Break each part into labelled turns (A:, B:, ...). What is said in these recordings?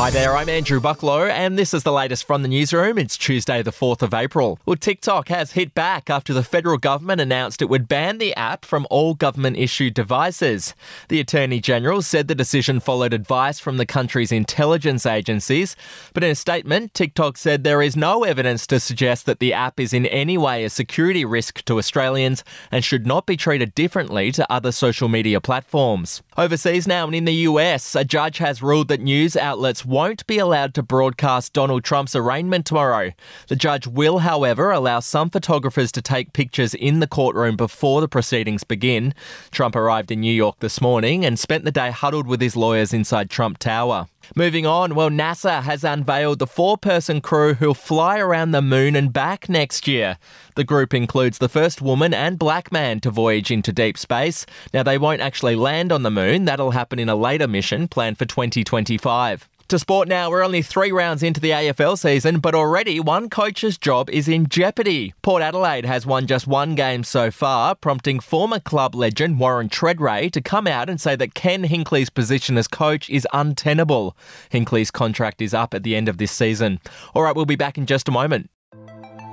A: Hi there, I'm Andrew Bucklow, and this is the latest from the newsroom. It's Tuesday, the 4th of April. Well, TikTok has hit back after the federal government announced it would ban the app from all government issued devices. The Attorney General said the decision followed advice from the country's intelligence agencies, but in a statement, TikTok said there is no evidence to suggest that the app is in any way a security risk to Australians and should not be treated differently to other social media platforms. Overseas now and in the US, a judge has ruled that news outlets won't be allowed to broadcast Donald Trump's arraignment tomorrow. The judge will, however, allow some photographers to take pictures in the courtroom before the proceedings begin. Trump arrived in New York this morning and spent the day huddled with his lawyers inside Trump Tower. Moving on, well, NASA has unveiled the four person crew who'll fly around the moon and back next year. The group includes the first woman and black man to voyage into deep space. Now, they won't actually land on the moon, that'll happen in a later mission planned for 2025. To sport now, we're only three rounds into the AFL season, but already one coach's job is in jeopardy. Port Adelaide has won just one game so far, prompting former club legend Warren Tredrea to come out and say that Ken Hinkley's position as coach is untenable. Hinkley's contract is up at the end of this season. All right, we'll be back in just a moment.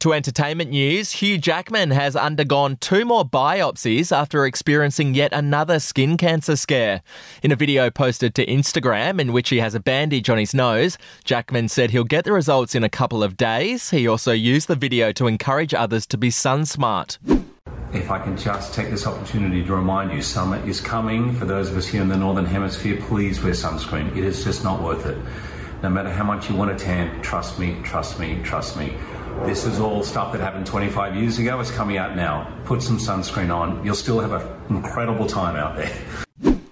A: To entertainment news, Hugh Jackman has undergone two more biopsies after experiencing yet another skin cancer scare. In a video posted to Instagram, in which he has a bandage on his nose, Jackman said he'll get the results in a couple of days. He also used the video to encourage others to be sun smart.
B: If I can just take this opportunity to remind you, summer is coming. For those of us here in the Northern Hemisphere, please wear sunscreen. It is just not worth it. No matter how much you want to tan, trust me, trust me, trust me. This is all stuff that happened 25 years ago. It's coming out now. Put some sunscreen on. You'll still have an incredible time out there.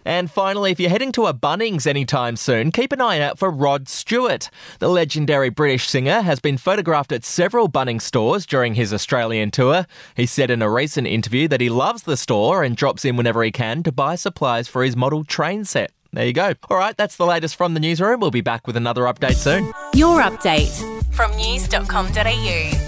A: And finally, if you're heading to a Bunnings anytime soon, keep an eye out for Rod Stewart. The legendary British singer has been photographed at several Bunnings stores during his Australian tour. He said in a recent interview that he loves the store and drops in whenever he can to buy supplies for his model train set. There you go. All right, that's the latest from the newsroom. We'll be back with another update soon.
C: Your update from news.com.au.